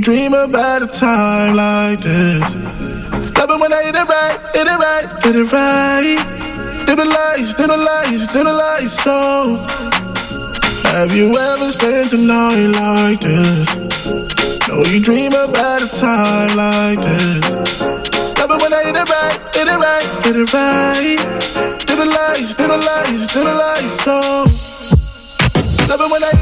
you dream about a time like this. Love it when I hit it right, hit it right, hit it right. Dim the lights, dim the lights, dim the lights, so. Have you ever spent a night like this? No, you dream about a time like this. Love it when I hit it right, hit it right, hit it right. Dim the lights, dim the lights, dim the lights, so. Love it when I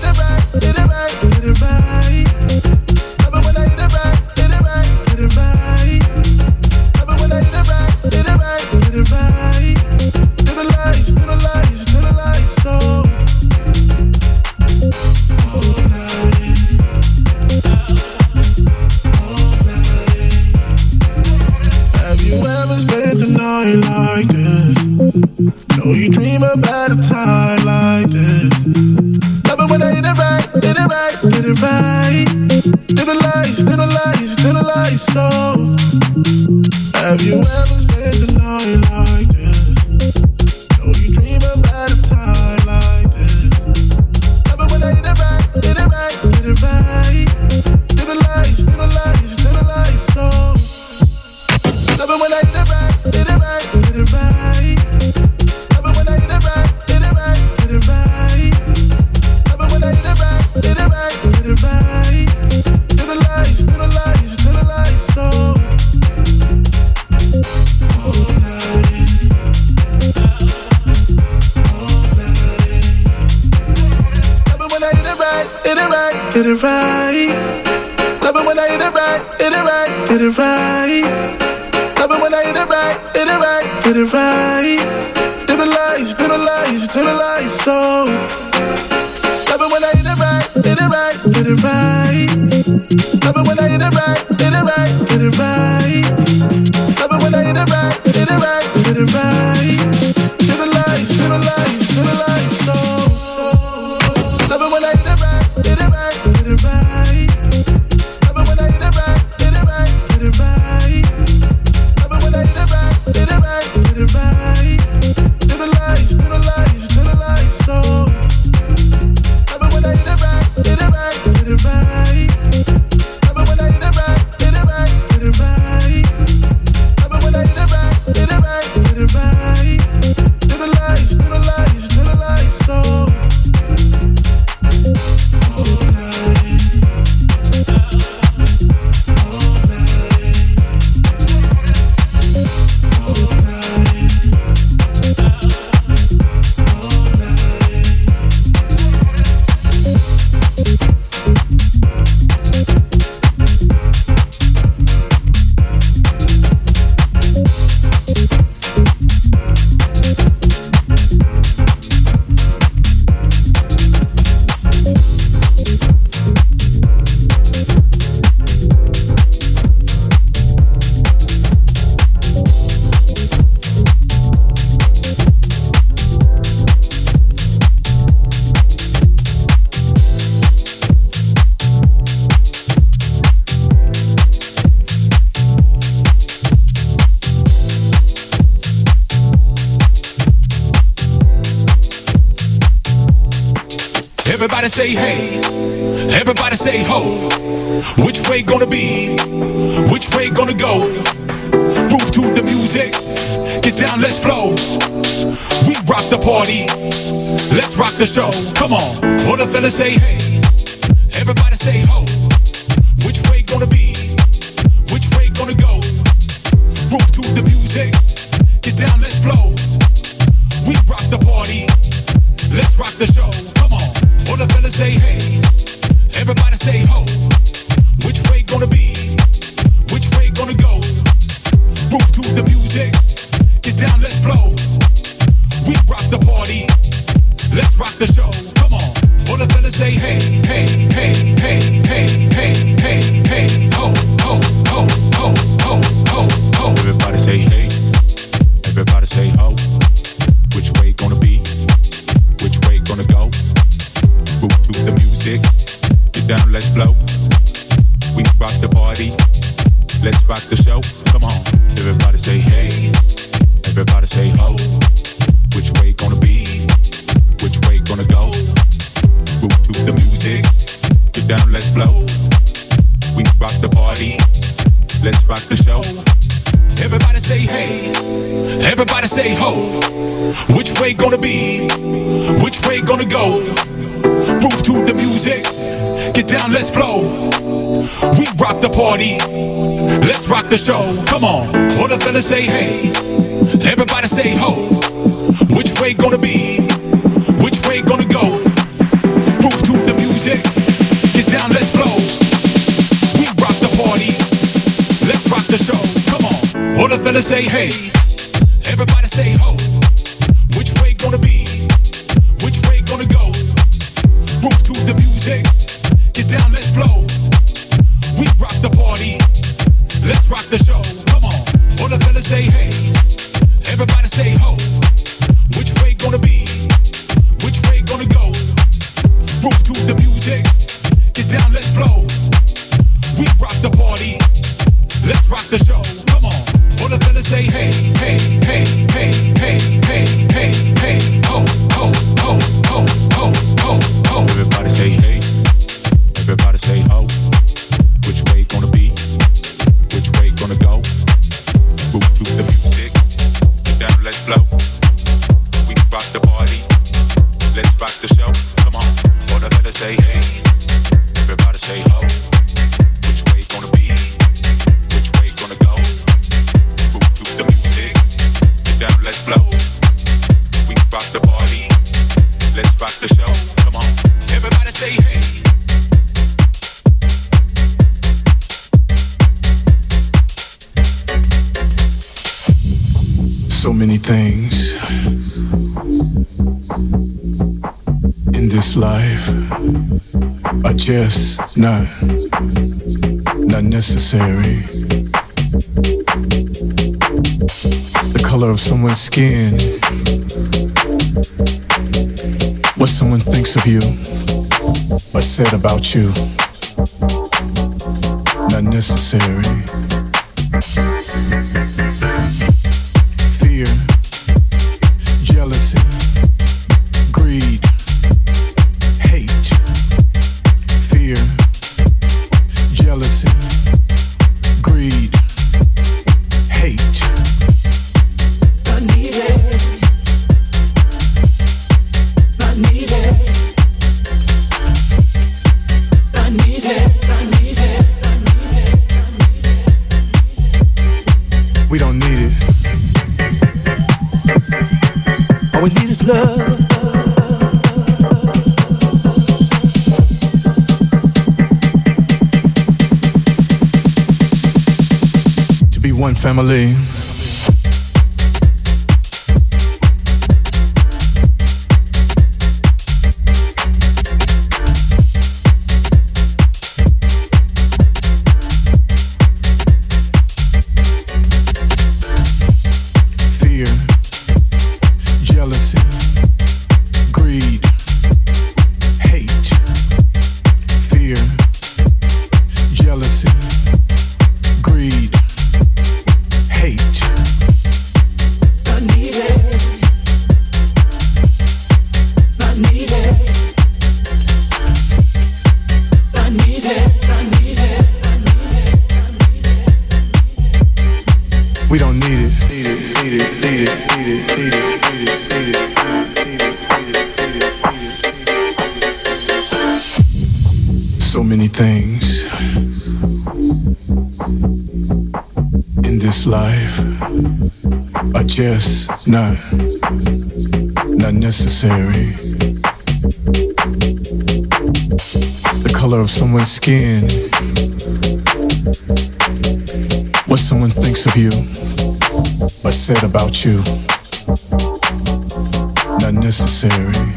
together, say hey. Everybody say ho. Which way gonna be? Which way gonna go? Move to the music. Get down, let's flow. We rock the party. Let's rock the show. Come on. All the fellas say hey. necessary. The color of someone's skin. What someone thinks of you, but said about you. one family. yes, not, not necessary. The color of someone's skin, what someone thinks of you, but said about you, not necessary.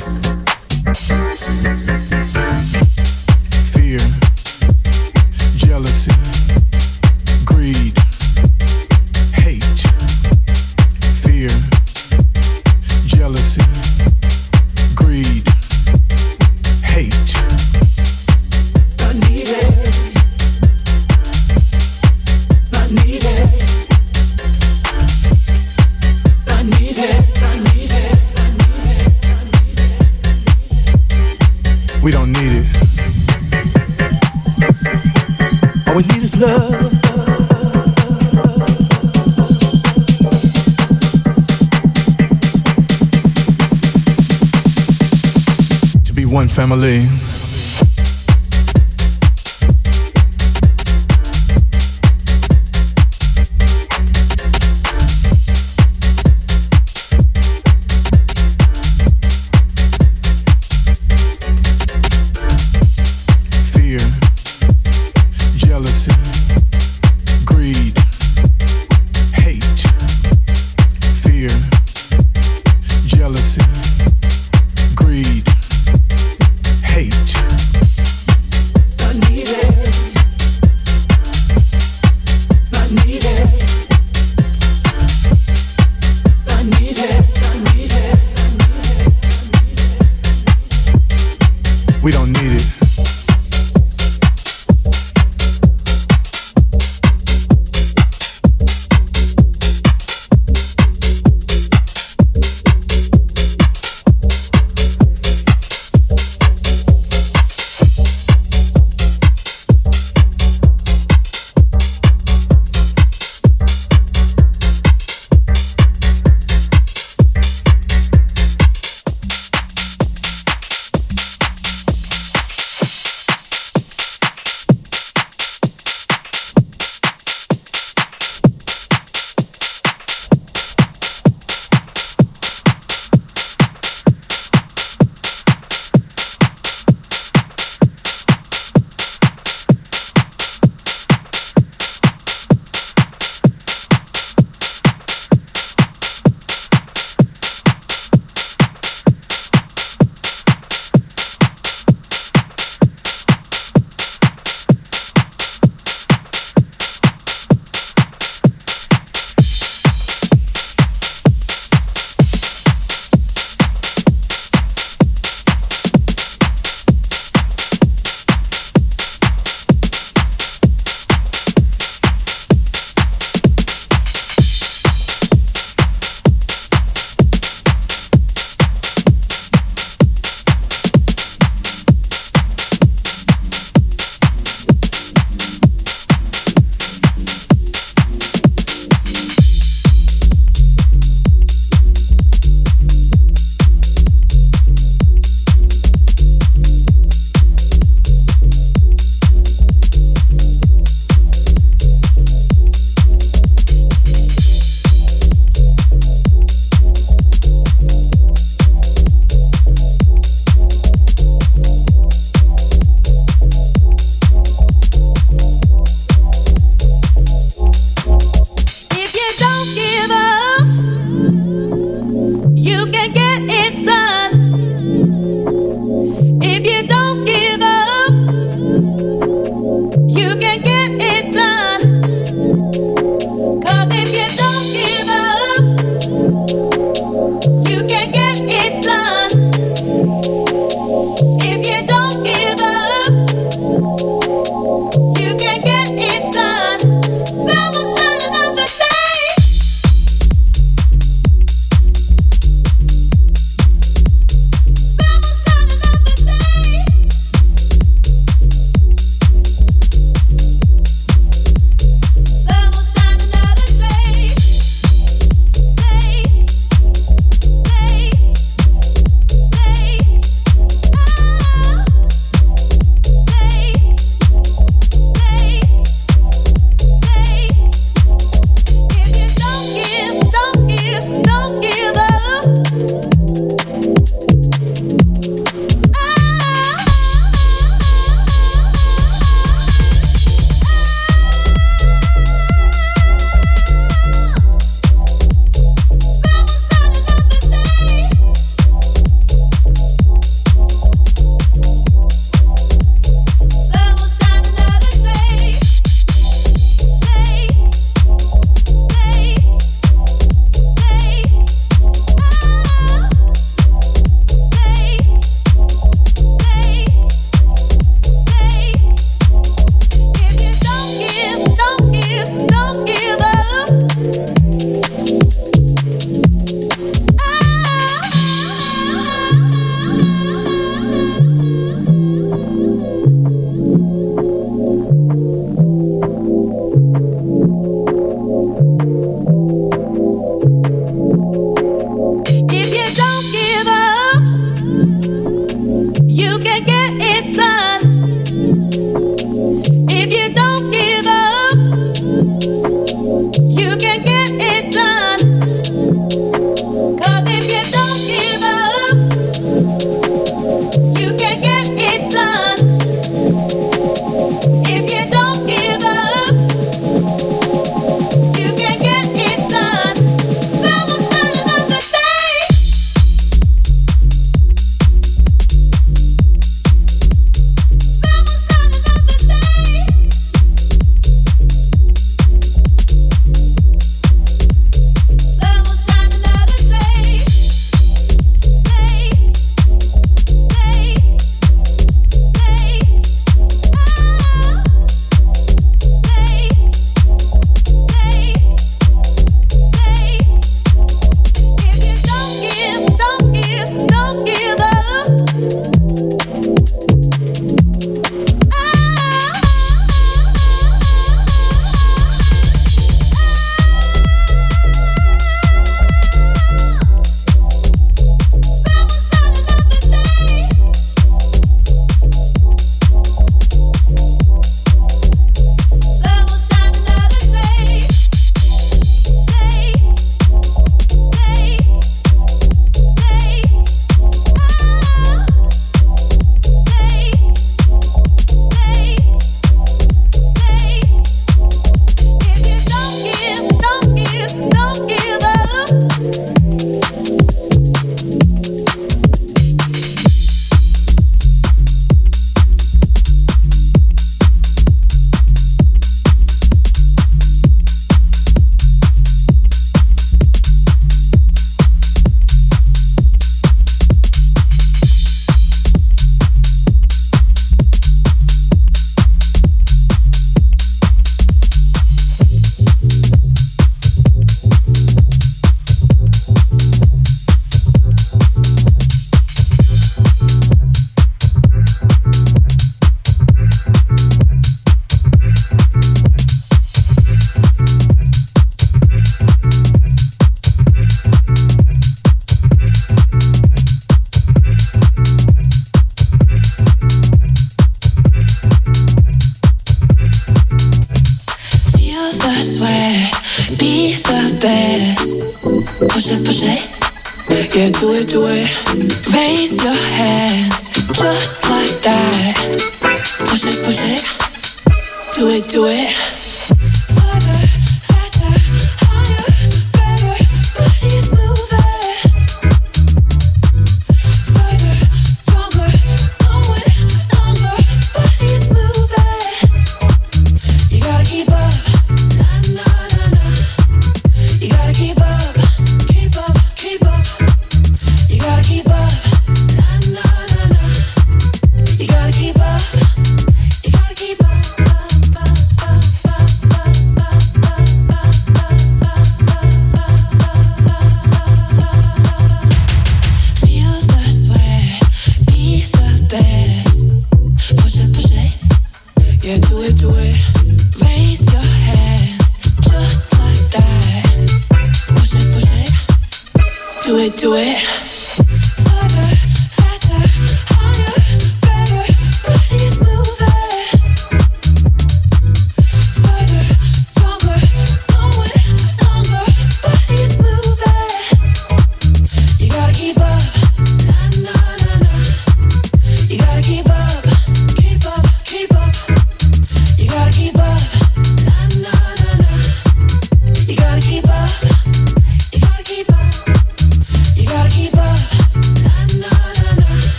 Family.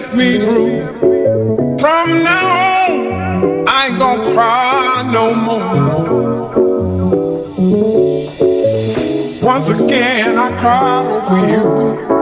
left me through. From now on, I ain't gonna cry no more. Once again, I cried over you.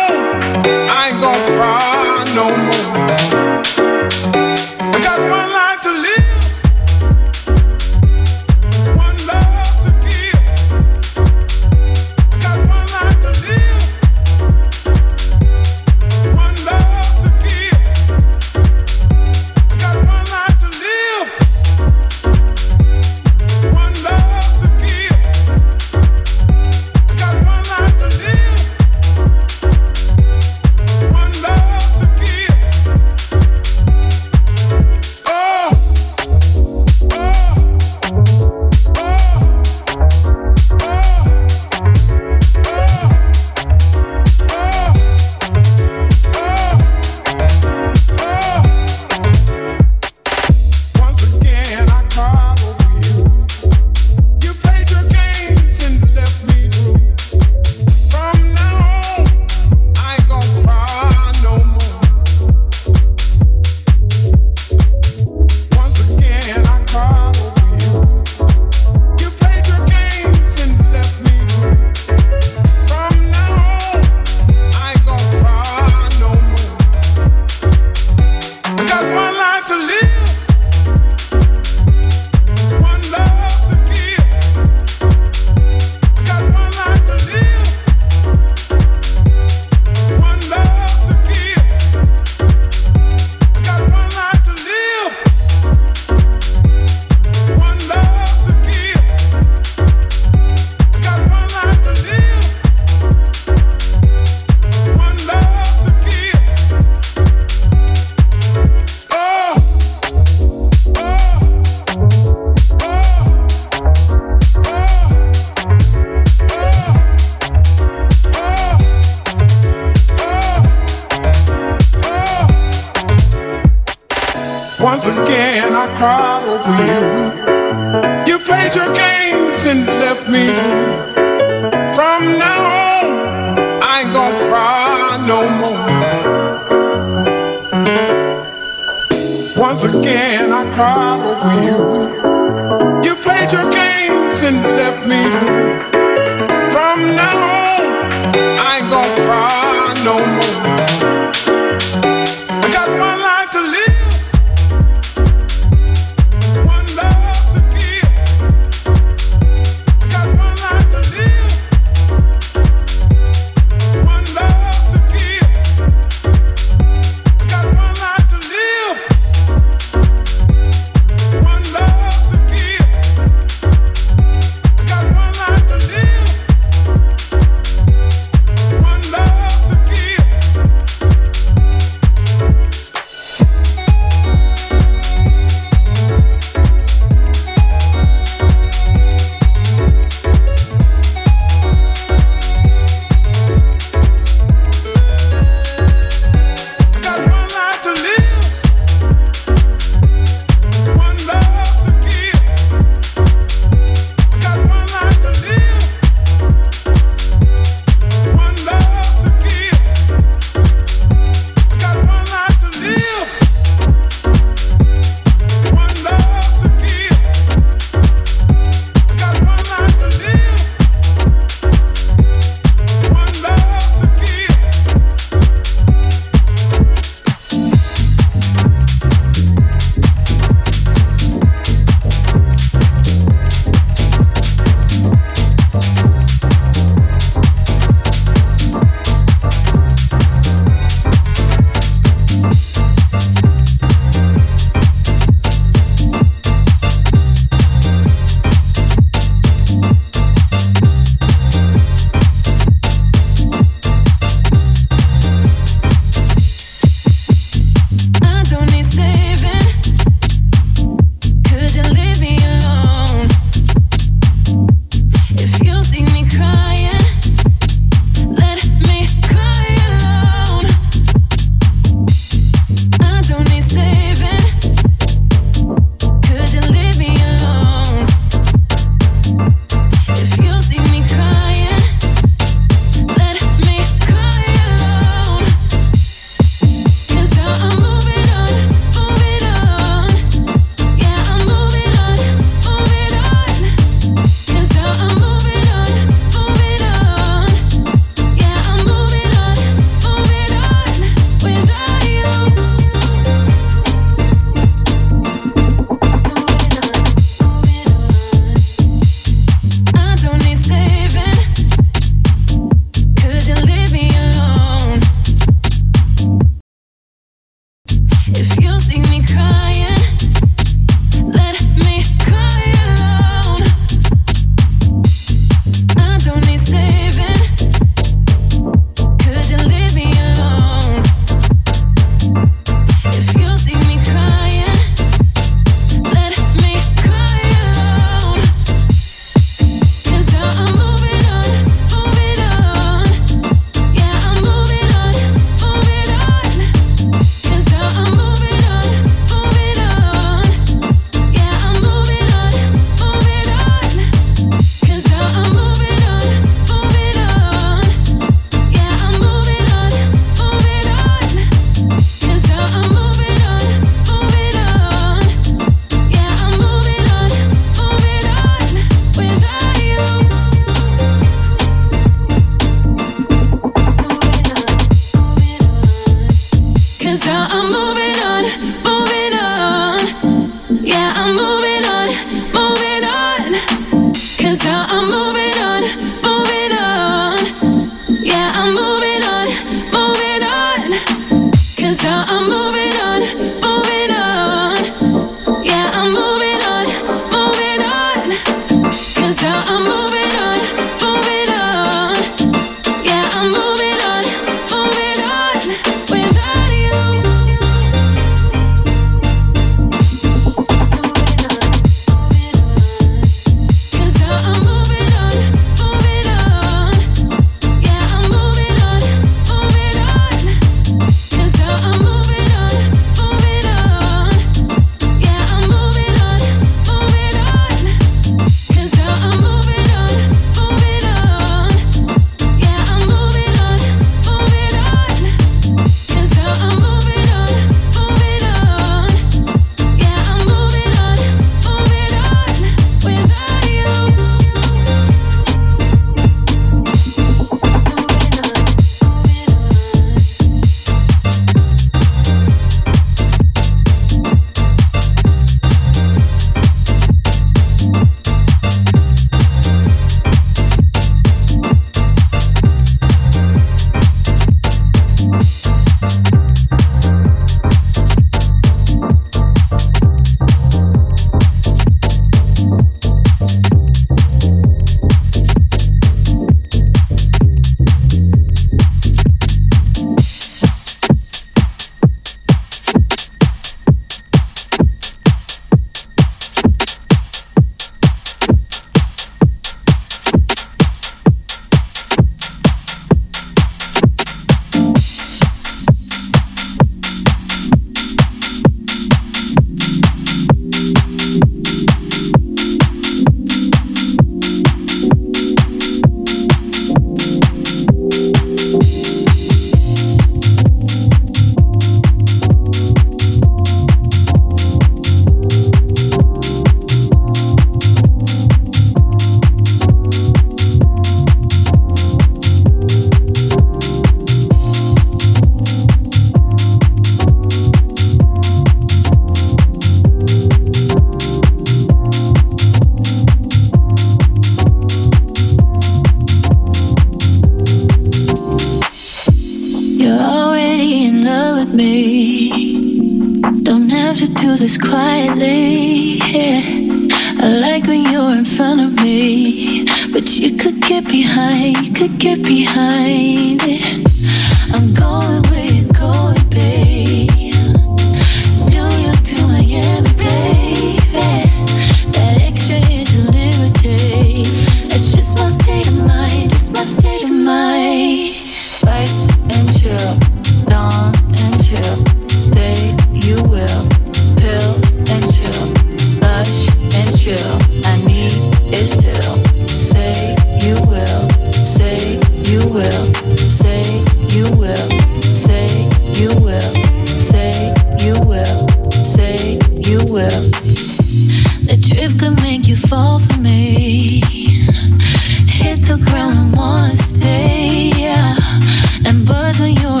Lights and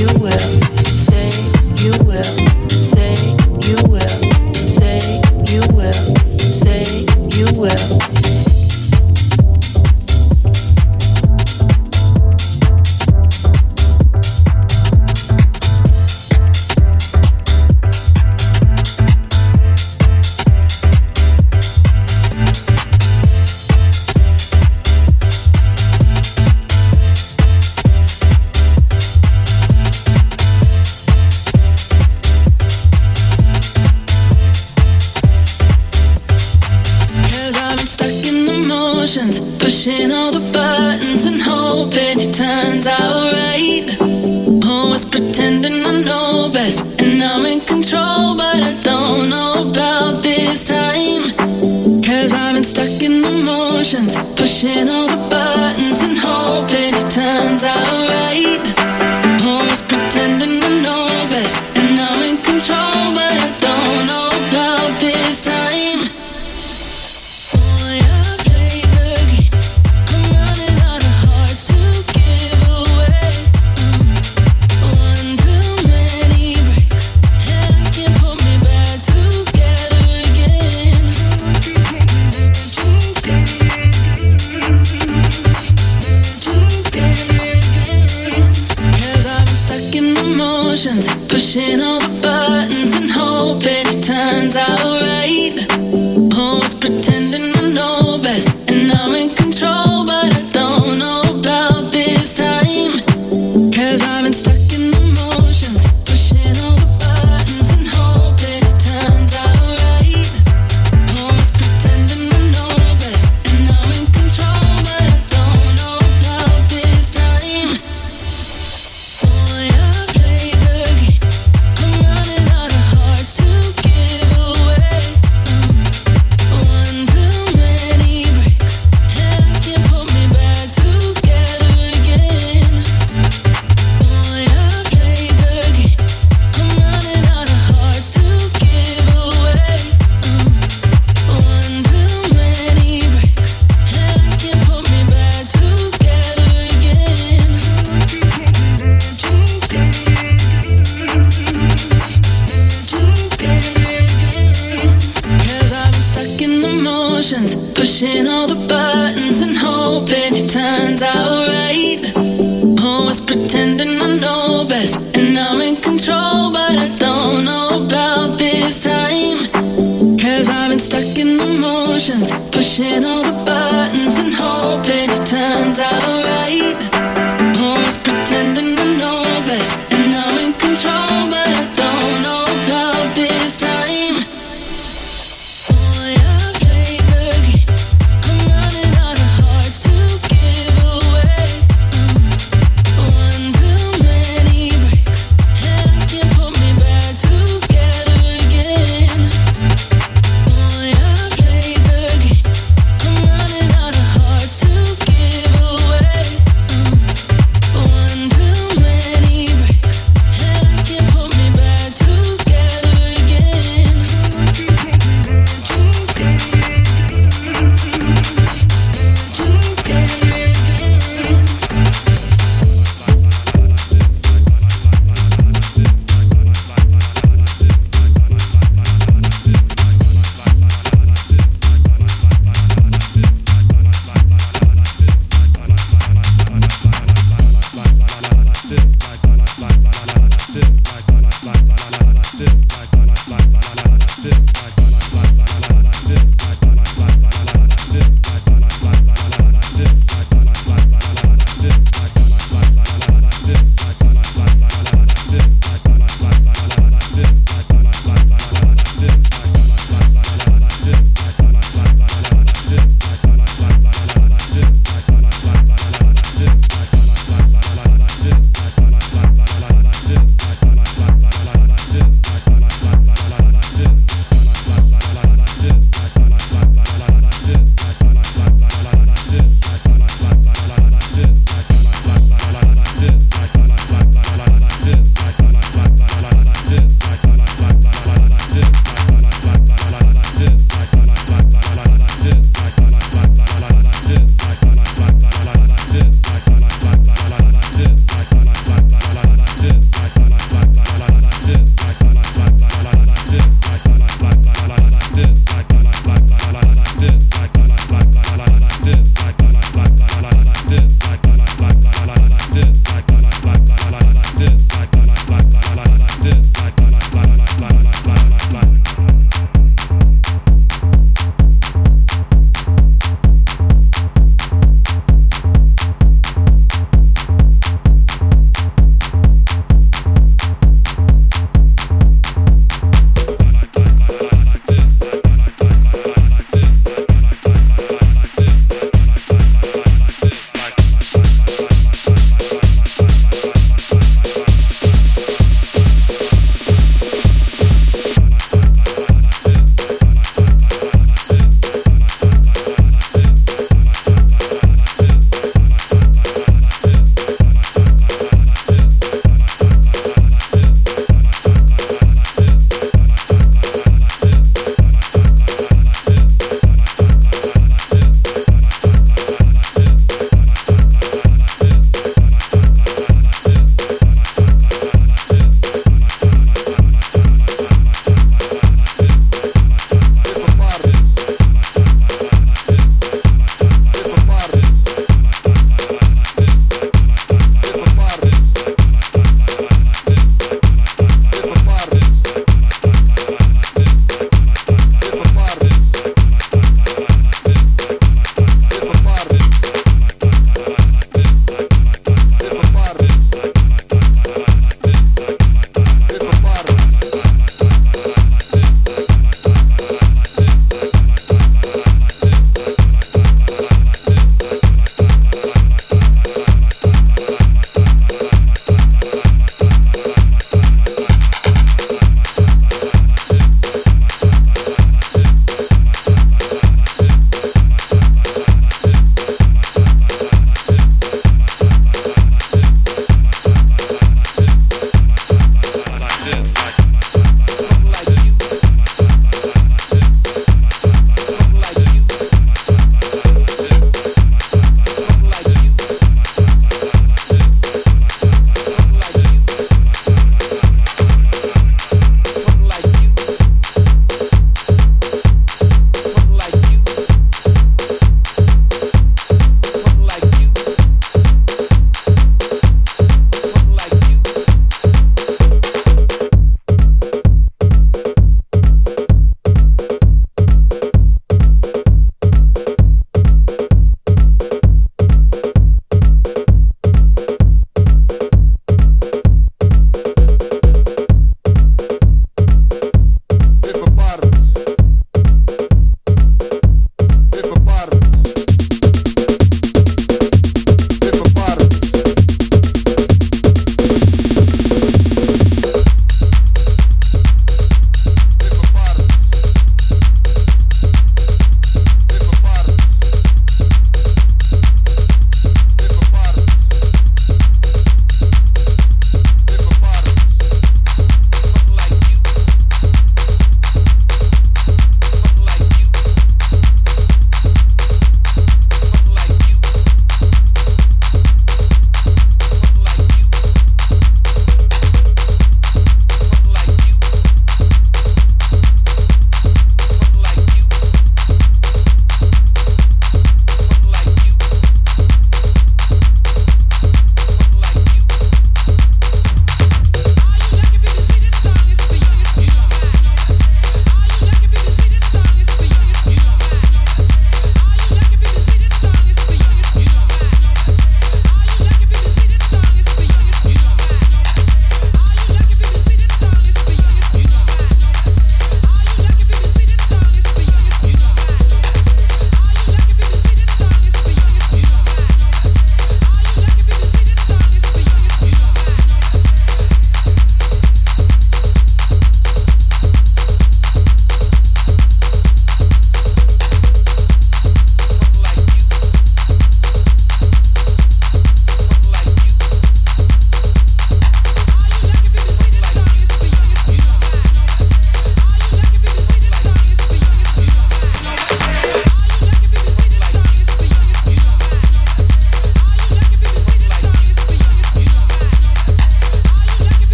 Together again.